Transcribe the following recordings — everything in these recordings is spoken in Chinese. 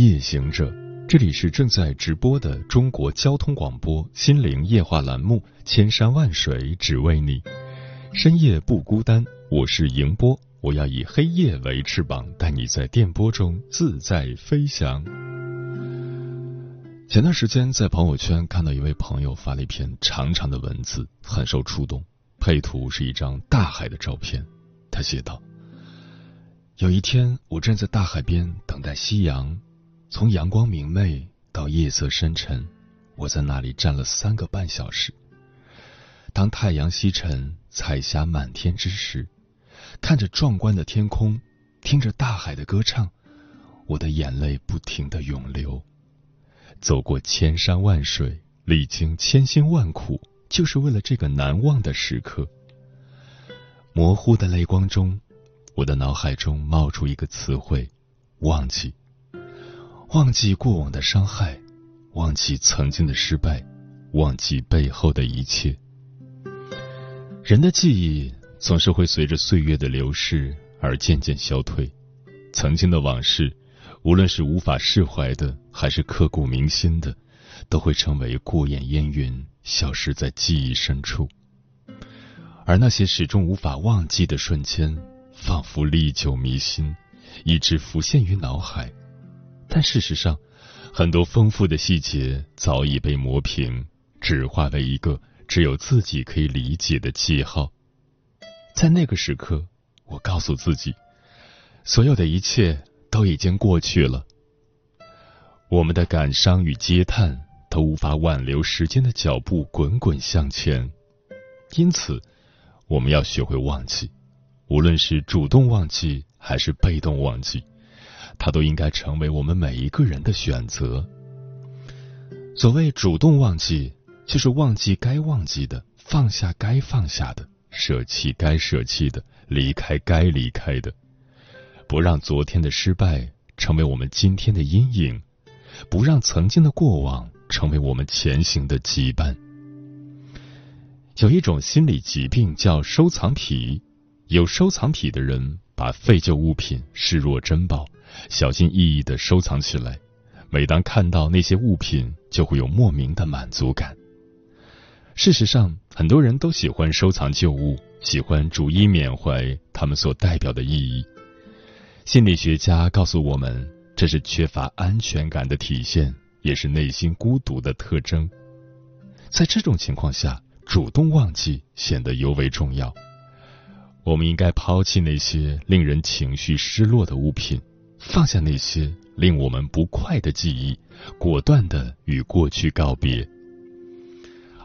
夜行者，这里是正在直播的中国交通广播心灵夜话栏目《千山万水只为你》，深夜不孤单，我是迎波，我要以黑夜为翅膀，带你在电波中自在飞翔。前段时间在朋友圈看到一位朋友发了一篇长长的文字，很受触动，配图是一张大海的照片，他写道。有一天，我站在大海边等待夕阳，从阳光明媚到夜色深沉，我在那里站了三个半小时。当太阳西沉，彩霞满天之时，看着壮观的天空，听着大海的歌唱，我的眼泪不停的涌流。走过千山万水，历经千辛万苦，就是为了这个难忘的时刻。模糊的泪光中。我的脑海中冒出一个词汇：忘记。忘记过往的伤害，忘记曾经的失败，忘记背后的一切。人的记忆总是会随着岁月的流逝而渐渐消退，曾经的往事，无论是无法释怀的，还是刻骨铭心的，都会成为过眼烟云，消失在记忆深处。而那些始终无法忘记的瞬间。仿佛历久弥新，一直浮现于脑海，但事实上，很多丰富的细节早已被磨平，只化为一个只有自己可以理解的记号。在那个时刻，我告诉自己，所有的一切都已经过去了。我们的感伤与嗟叹都无法挽留时间的脚步滚滚向前，因此，我们要学会忘记。无论是主动忘记还是被动忘记，它都应该成为我们每一个人的选择。所谓主动忘记，就是忘记该忘记的，放下该放下的，舍弃该舍弃的，离开该离开的，不让昨天的失败成为我们今天的阴影，不让曾经的过往成为我们前行的羁绊。有一种心理疾病叫收藏癖。有收藏癖的人把废旧物品视若珍宝，小心翼翼的收藏起来。每当看到那些物品，就会有莫名的满足感。事实上，很多人都喜欢收藏旧物，喜欢逐一缅怀他们所代表的意义。心理学家告诉我们，这是缺乏安全感的体现，也是内心孤独的特征。在这种情况下，主动忘记显得尤为重要。我们应该抛弃那些令人情绪失落的物品，放下那些令我们不快的记忆，果断的与过去告别。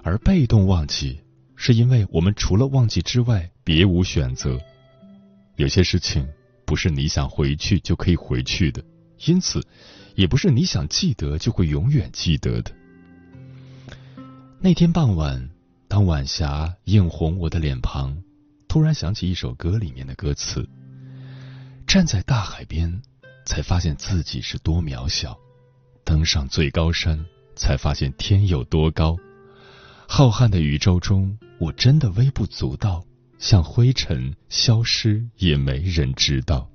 而被动忘记，是因为我们除了忘记之外别无选择。有些事情不是你想回去就可以回去的，因此，也不是你想记得就会永远记得的。那天傍晚，当晚霞映红我的脸庞。突然想起一首歌里面的歌词：“站在大海边，才发现自己是多渺小；登上最高山，才发现天有多高。浩瀚的宇宙中，我真的微不足道，像灰尘消失，也没人知道。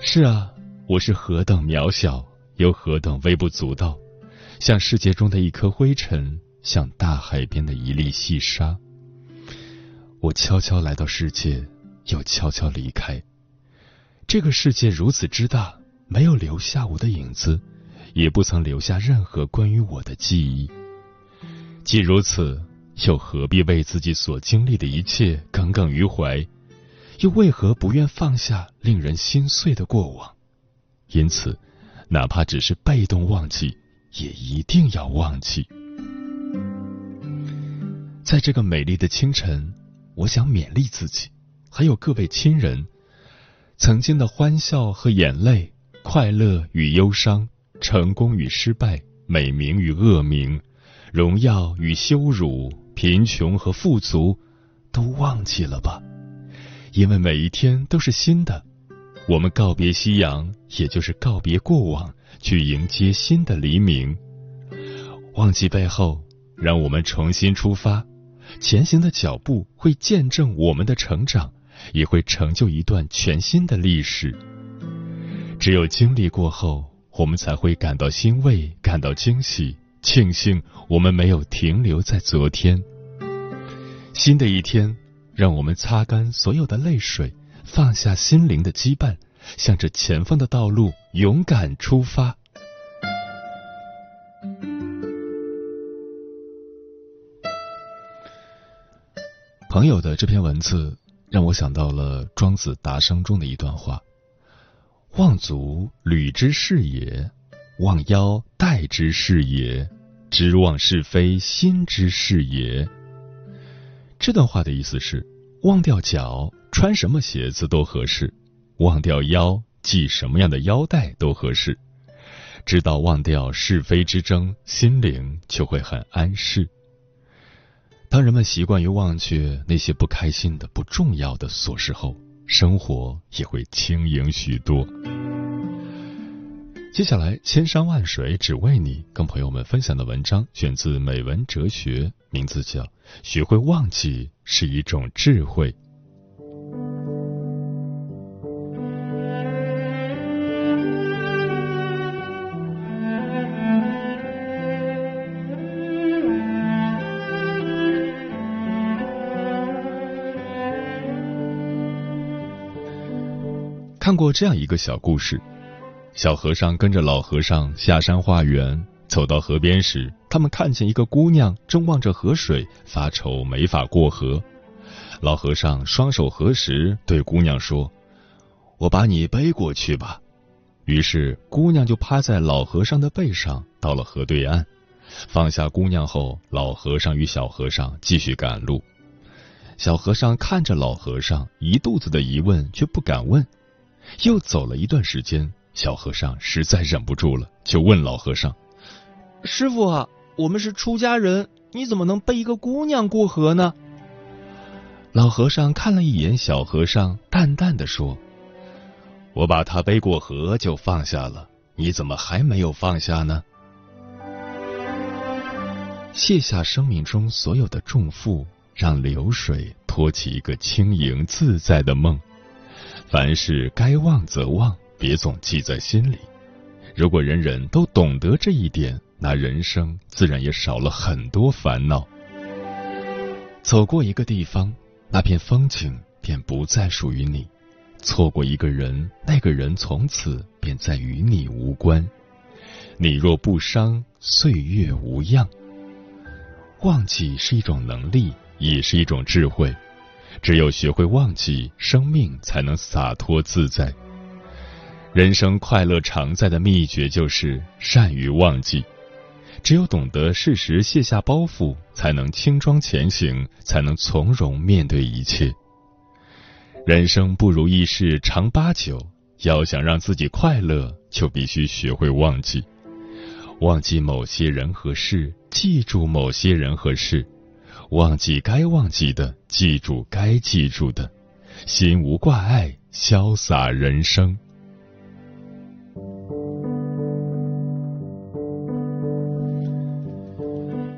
是啊，我是何等渺小，又何等微不足道，像世界中的一颗灰尘，像大海边的一粒细沙。”我悄悄来到世界，又悄悄离开。这个世界如此之大，没有留下我的影子，也不曾留下任何关于我的记忆。既如此，又何必为自己所经历的一切耿耿于怀？又为何不愿放下令人心碎的过往？因此，哪怕只是被动忘记，也一定要忘记。在这个美丽的清晨。我想勉励自己，还有各位亲人，曾经的欢笑和眼泪，快乐与忧伤，成功与失败，美名与恶名，荣耀与羞辱，贫穷和富足，都忘记了吧？因为每一天都是新的。我们告别夕阳，也就是告别过往，去迎接新的黎明。忘记背后，让我们重新出发。前行的脚步会见证我们的成长，也会成就一段全新的历史。只有经历过后，我们才会感到欣慰，感到惊喜，庆幸我们没有停留在昨天。新的一天，让我们擦干所有的泪水。放下心灵的羁绊，向着前方的道路勇敢出发。朋友的这篇文字让我想到了《庄子·达生》中的一段话：“望足履之是也，望腰带之是也，知望是非心之是也。”这段话的意思是忘掉脚。穿什么鞋子都合适，忘掉腰系什么样的腰带都合适。知道忘掉是非之争，心灵就会很安适。当人们习惯于忘却那些不开心的、不重要的琐事后，生活也会轻盈许多。接下来，千山万水只为你，跟朋友们分享的文章选自《美文哲学》，名字叫《学会忘记是一种智慧》。看过这样一个小故事：小和尚跟着老和尚下山化缘，走到河边时，他们看见一个姑娘正望着河水发愁，没法过河。老和尚双手合十，对姑娘说：“我把你背过去吧。”于是姑娘就趴在老和尚的背上，到了河对岸。放下姑娘后，老和尚与小和尚继续赶路。小和尚看着老和尚，一肚子的疑问，却不敢问。又走了一段时间，小和尚实在忍不住了，就问老和尚：“师傅啊，我们是出家人，你怎么能背一个姑娘过河呢？”老和尚看了一眼小和尚，淡淡的说：“我把她背过河就放下了，你怎么还没有放下呢？”卸下生命中所有的重负，让流水托起一个轻盈自在的梦。凡事该忘则忘，别总记在心里。如果人人都懂得这一点，那人生自然也少了很多烦恼。走过一个地方，那片风景便不再属于你；错过一个人，那个人从此便再与你无关。你若不伤，岁月无恙。忘记是一种能力，也是一种智慧。只有学会忘记，生命才能洒脱自在。人生快乐常在的秘诀就是善于忘记。只有懂得适时卸下包袱，才能轻装前行，才能从容面对一切。人生不如意事常八九，要想让自己快乐，就必须学会忘记。忘记某些人和事，记住某些人和事。忘记该忘记的，记住该记住的，心无挂碍，潇洒人生。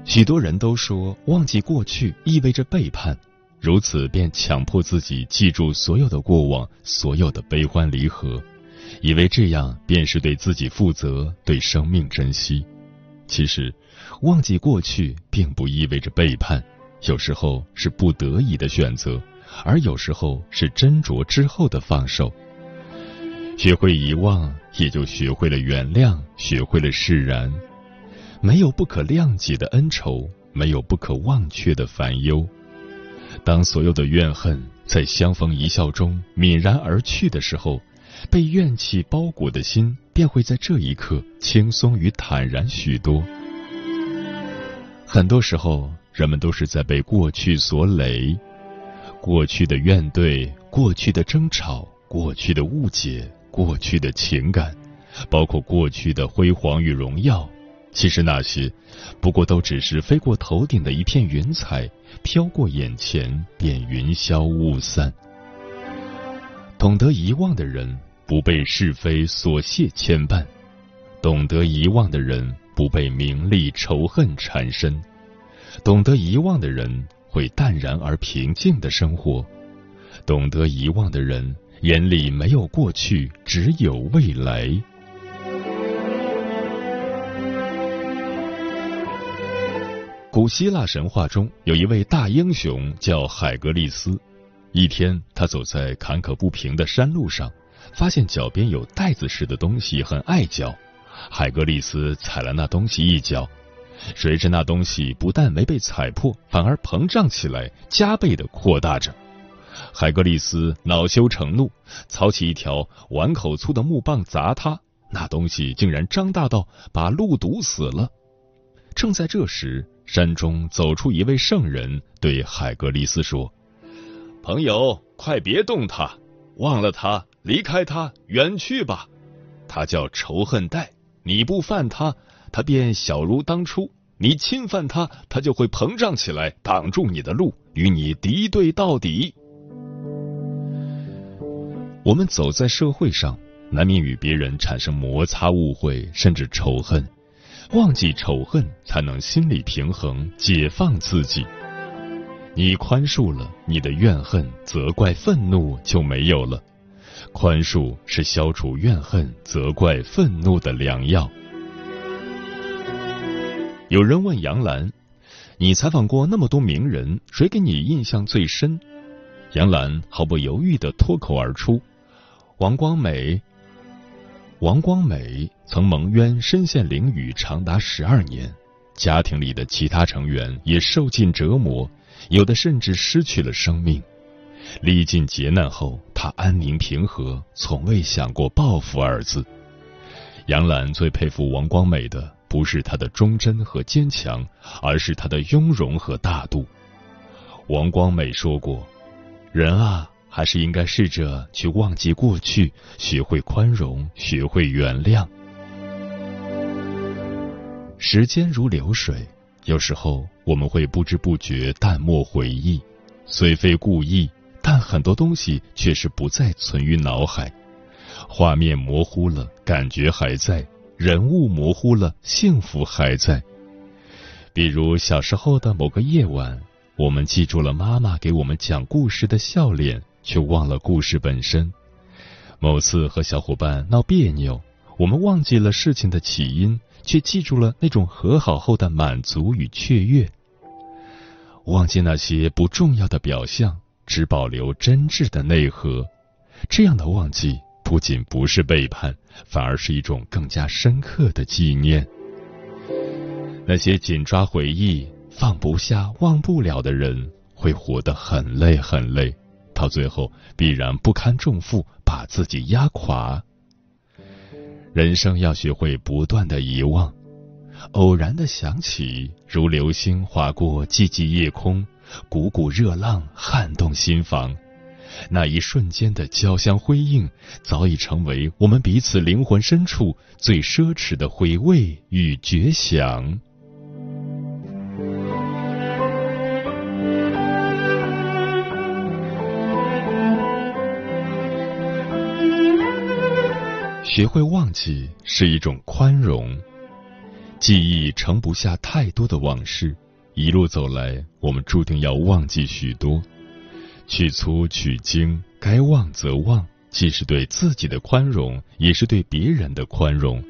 许多人都说，忘记过去意味着背叛，如此便强迫自己记住所有的过往，所有的悲欢离合，以为这样便是对自己负责，对生命珍惜。其实，忘记过去并不意味着背叛。有时候是不得已的选择，而有时候是斟酌之后的放手。学会遗忘，也就学会了原谅，学会了释然。没有不可谅解的恩仇，没有不可忘却的烦忧。当所有的怨恨在相逢一笑中泯然而去的时候，被怨气包裹的心便会在这一刻轻松与坦然许多。很多时候。人们都是在被过去所累，过去的怨怼，过去的争吵，过去的误解，过去的情感，包括过去的辉煌与荣耀，其实那些不过都只是飞过头顶的一片云彩，飘过眼前便云消雾散。懂得遗忘的人，不被是非琐屑牵绊；懂得遗忘的人，不被名利仇恨缠身；懂得遗忘的人，会淡然而平静的生活；懂得遗忘的人。眼里没有过去，只有未来。古希腊神话中有一位大英雄叫海格力斯。一天，他走在坎坷不平的山路上，发现脚边有袋子似的东西，很碍脚。海格力斯踩了那东西一脚，谁知那东西不但没被踩破，反而膨胀起来，加倍的扩大着。海格力斯恼羞成怒，操起一条碗口粗的木棒砸他，那东西竟然张大到把路堵死了。正在这时，山中走出一位圣人，对海格力斯说：“朋友，快别动他，忘了他，离开他，远去吧。他叫仇恨带，你不犯他，他便小如当初；你侵犯他，他就会膨胀起来，挡住你的路，与你敌对到底。”我们走在社会上，难免与别人产生摩擦、误会，甚至仇恨。忘记仇恨，才能心理平衡，解放自己。你宽恕了，你的怨恨、责怪、愤怒就没有了。宽恕是消除怨恨、责怪、愤怒的良药。有人问杨澜：“你采访过那么多名人，谁给你印象最深？”杨澜毫不犹豫的脱口而出。王光美，王光美曾蒙冤身陷囹圄长达十二年，家庭里的其他成员也受尽折磨，有的甚至失去了生命。历尽劫难后，他安宁平和，从未想过报复二字。杨澜最佩服王光美的，不是他的忠贞和坚强，而是他的雍容和大度。王光美说过：“人啊。”还是应该试着去忘记过去，学会宽容，学会原谅。时间如流水，有时候我们会不知不觉淡漠回忆，虽非故意，但很多东西却是不再存于脑海。画面模糊了，感觉还在；人物模糊了，幸福还在。比如小时候的某个夜晚，我们记住了妈妈给我们讲故事的笑脸。却忘了故事本身。某次和小伙伴闹别扭，我们忘记了事情的起因，却记住了那种和好后的满足与雀跃。忘记那些不重要的表象，只保留真挚的内核。这样的忘记不仅不是背叛，反而是一种更加深刻的纪念。那些紧抓回忆、放不下、忘不了的人，会活得很累很累。到最后必然不堪重负，把自己压垮。人生要学会不断的遗忘，偶然的想起，如流星划过寂寂夜空，股股热浪撼动心房。那一瞬间的交相辉映，早已成为我们彼此灵魂深处最奢侈的回味与绝响。学会忘记是一种宽容，记忆盛不下太多的往事，一路走来，我们注定要忘记许多。去粗取精，该忘则忘，既是对自己的宽容，也是对别人的宽容。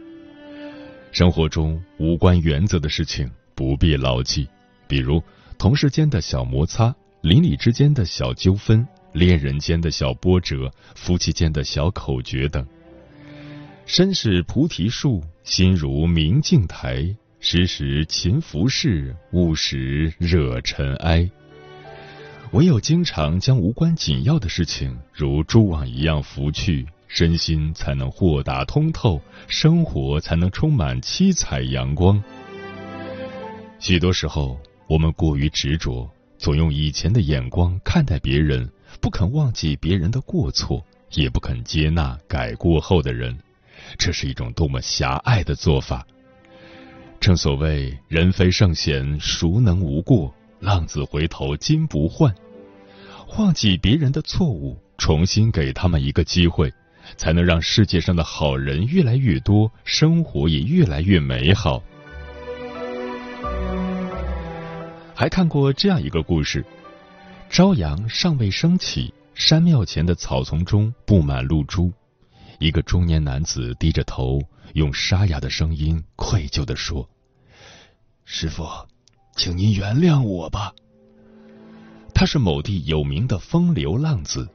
生活中无关原则的事情不必牢记，比如同事间的小摩擦、邻里之间的小纠纷、恋人间的小波折、夫妻间的小口诀等。身是菩提树，心如明镜台。时时勤拂拭，勿使惹尘埃。唯有经常将无关紧要的事情如蛛网一样拂去，身心才能豁达通透，生活才能充满七彩阳光。许多时候，我们过于执着，总用以前的眼光看待别人，不肯忘记别人的过错，也不肯接纳改过后的人。这是一种多么狭隘的做法。正所谓“人非圣贤，孰能无过？浪子回头金不换。”忘记别人的错误，重新给他们一个机会，才能让世界上的好人越来越多，生活也越来越美好。还看过这样一个故事：朝阳尚未升起，山庙前的草丛中布满露珠。一个中年男子低着头，用沙哑的声音愧疚地说：“师傅，请您原谅我吧。”他是某地有名的风流浪子，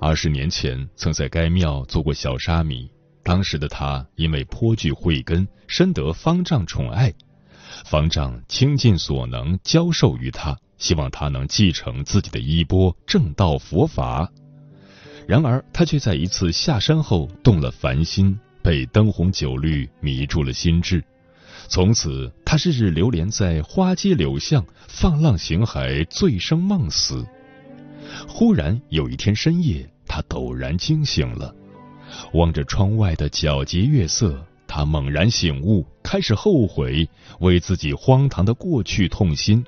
二十年前曾在该庙做过小沙弥。当时的他因为颇具慧根，深得方丈宠爱。方丈倾尽所能教授于他，希望他能继承自己的衣钵，正道佛法。然而，他却在一次下山后动了凡心，被灯红酒绿迷住了心智。从此，他日日流连在花街柳巷，放浪形骸，醉生梦死。忽然有一天深夜，他陡然惊醒了，望着窗外的皎洁月色，他猛然醒悟，开始后悔，为自己荒唐的过去痛心。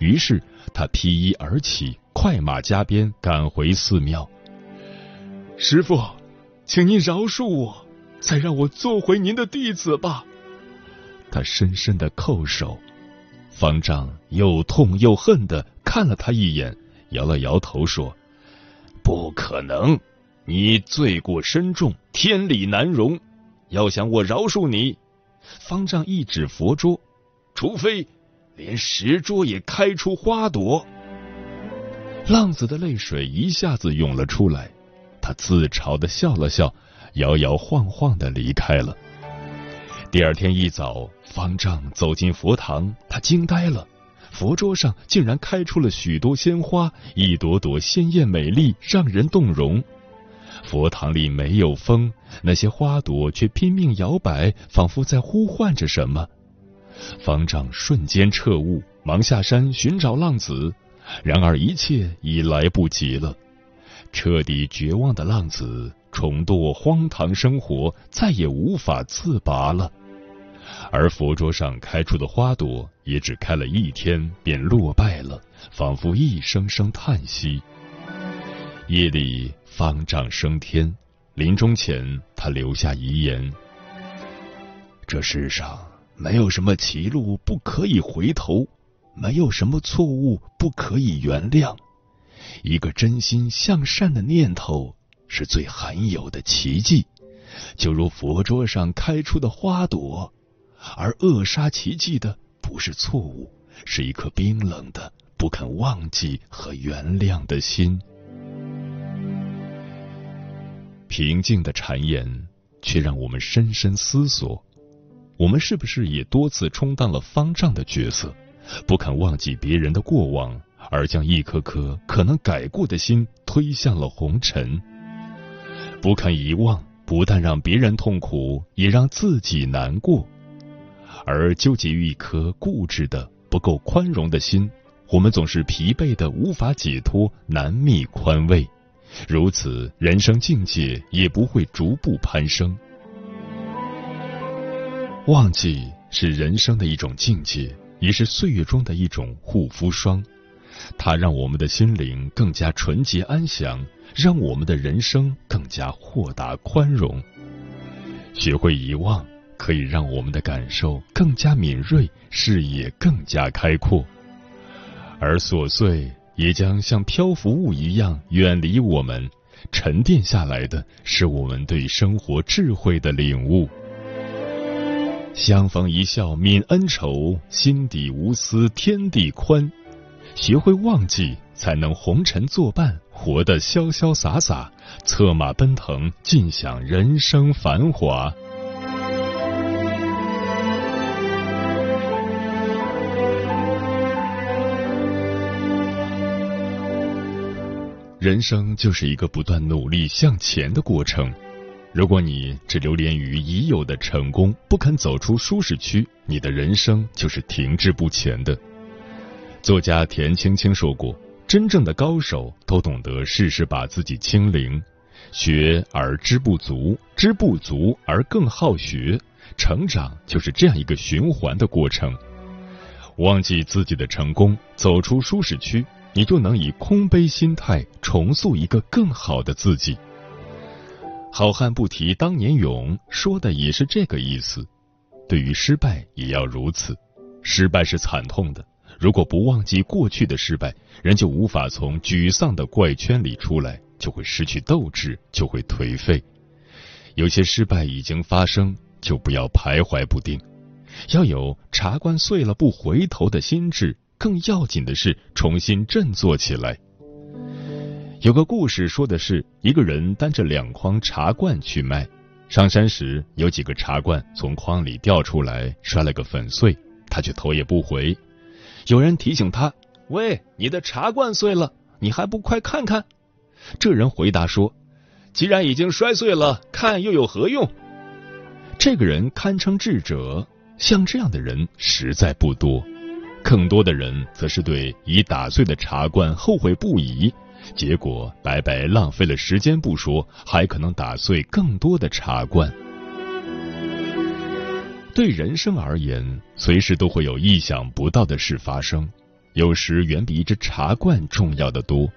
于是，他披衣而起，快马加鞭赶回寺庙。师傅，请您饶恕我，再让我做回您的弟子吧。他深深的叩首。方丈又痛又恨的看了他一眼，摇了摇头说：“不可能，你罪过深重，天理难容。要想我饶恕你，方丈一指佛桌，除非连石桌也开出花朵。”浪子的泪水一下子涌了出来。他自嘲的笑了笑，摇摇晃晃的离开了。第二天一早，方丈走进佛堂，他惊呆了，佛桌上竟然开出了许多鲜花，一朵朵鲜艳美丽，让人动容。佛堂里没有风，那些花朵却拼命摇摆，仿佛在呼唤着什么。方丈瞬间彻悟，忙下山寻找浪子，然而一切已来不及了。彻底绝望的浪子重堕荒唐生活，再也无法自拔了。而佛桌上开出的花朵也只开了一天便落败了，仿佛一声声叹息。夜里，方丈升天，临终前他留下遗言：这世上没有什么歧路不可以回头，没有什么错误不可以原谅。一个真心向善的念头是最罕有的奇迹，就如佛桌上开出的花朵；而扼杀奇迹的不是错误，是一颗冰冷的、不肯忘记和原谅的心。平静的谗言，却让我们深深思索：我们是不是也多次充当了方丈的角色，不肯忘记别人的过往？而将一颗颗可能改过的心推向了红尘，不肯遗忘，不但让别人痛苦，也让自己难过。而纠结于一颗固执的、不够宽容的心，我们总是疲惫的无法解脱，难觅宽慰。如此，人生境界也不会逐步攀升。忘记是人生的一种境界，也是岁月中的一种护肤霜。它让我们的心灵更加纯洁安详，让我们的人生更加豁达宽容。学会遗忘，可以让我们的感受更加敏锐，视野更加开阔。而琐碎也将像漂浮物一样远离我们，沉淀下来的是我们对生活智慧的领悟。相逢一笑泯恩仇，心底无私天地宽。学会忘记，才能红尘作伴，活得潇潇洒洒，策马奔腾，尽享人生繁华。人生就是一个不断努力向前的过程。如果你只流连于已有的成功，不肯走出舒适区，你的人生就是停滞不前的。作家田青青说过：“真正的高手都懂得适时把自己清零，学而知不足，知不足而更好学，成长就是这样一个循环的过程。忘记自己的成功，走出舒适区，你就能以空杯心态重塑一个更好的自己。好汉不提当年勇，说的也是这个意思。对于失败也要如此，失败是惨痛的。如果不忘记过去的失败，人就无法从沮丧的怪圈里出来，就会失去斗志，就会颓废。有些失败已经发生，就不要徘徊不定。要有茶罐碎了不回头的心智，更要紧的是重新振作起来。有个故事说的是，一个人担着两筐茶罐去卖，上山时有几个茶罐从筐里掉出来，摔了个粉碎，他却头也不回。有人提醒他：“喂，你的茶罐碎了，你还不快看看？”这人回答说：“既然已经摔碎了，看又有何用？”这个人堪称智者。像这样的人实在不多，更多的人则是对已打碎的茶罐后悔不已，结果白白浪费了时间不说，还可能打碎更多的茶罐。对人生而言，随时都会有意想不到的事发生，有时远比一只茶罐重要的多。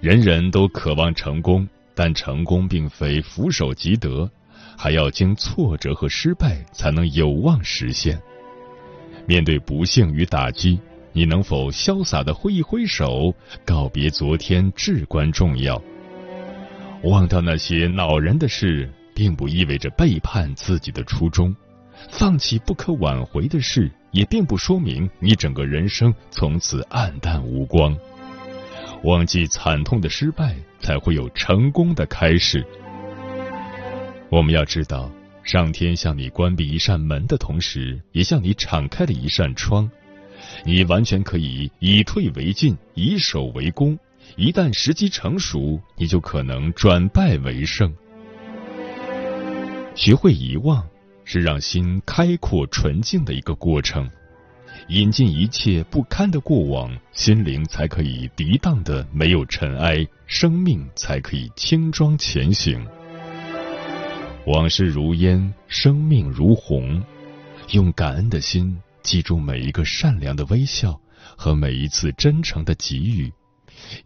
人人都渴望成功，但成功并非俯首即得。还要经挫折和失败，才能有望实现。面对不幸与打击，你能否潇洒的挥一挥手，告别昨天，至关重要。忘掉那些恼人的事，并不意味着背叛自己的初衷；放弃不可挽回的事，也并不说明你整个人生从此黯淡无光。忘记惨痛的失败，才会有成功的开始。我们要知道，上天向你关闭一扇门的同时，也向你敞开了一扇窗。你完全可以以退为进，以守为攻。一旦时机成熟，你就可能转败为胜。学会遗忘，是让心开阔纯净的一个过程。引进一切不堪的过往，心灵才可以涤荡的没有尘埃，生命才可以轻装前行。往事如烟，生命如虹。用感恩的心记住每一个善良的微笑和每一次真诚的给予，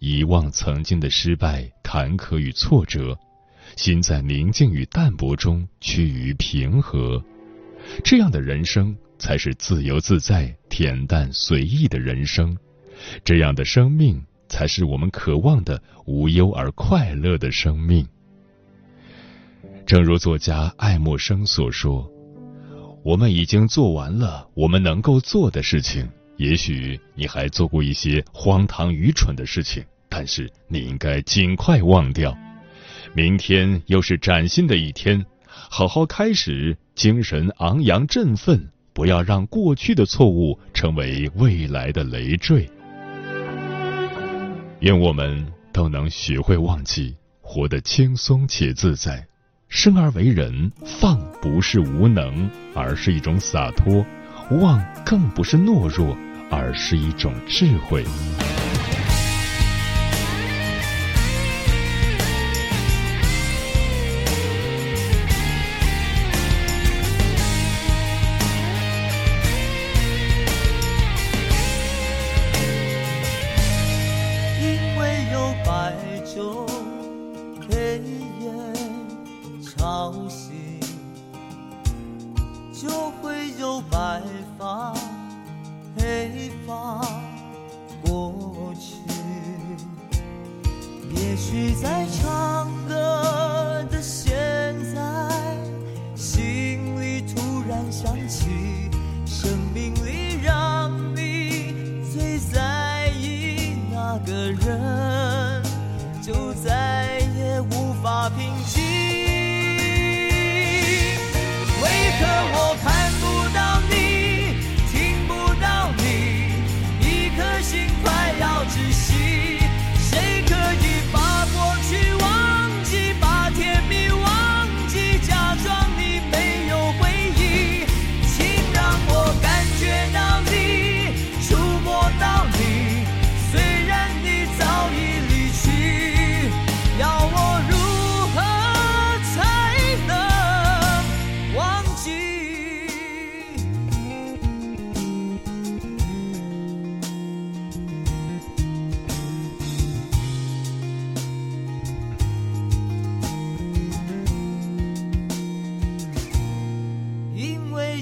遗忘曾经的失败、坎坷与挫折，心在宁静与淡泊中趋于平和。这样的人生才是自由自在、恬淡随意的人生。这样的生命才是我们渴望的无忧而快乐的生命。正如作家爱默生所说：“我们已经做完了我们能够做的事情。也许你还做过一些荒唐愚蠢的事情，但是你应该尽快忘掉。明天又是崭新的一天，好好开始，精神昂扬振奋，不要让过去的错误成为未来的累赘。愿我们都能学会忘记，活得轻松且自在。”生而为人，放不是无能，而是一种洒脱；忘更不是懦弱，而是一种智慧。平静。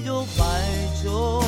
有白昼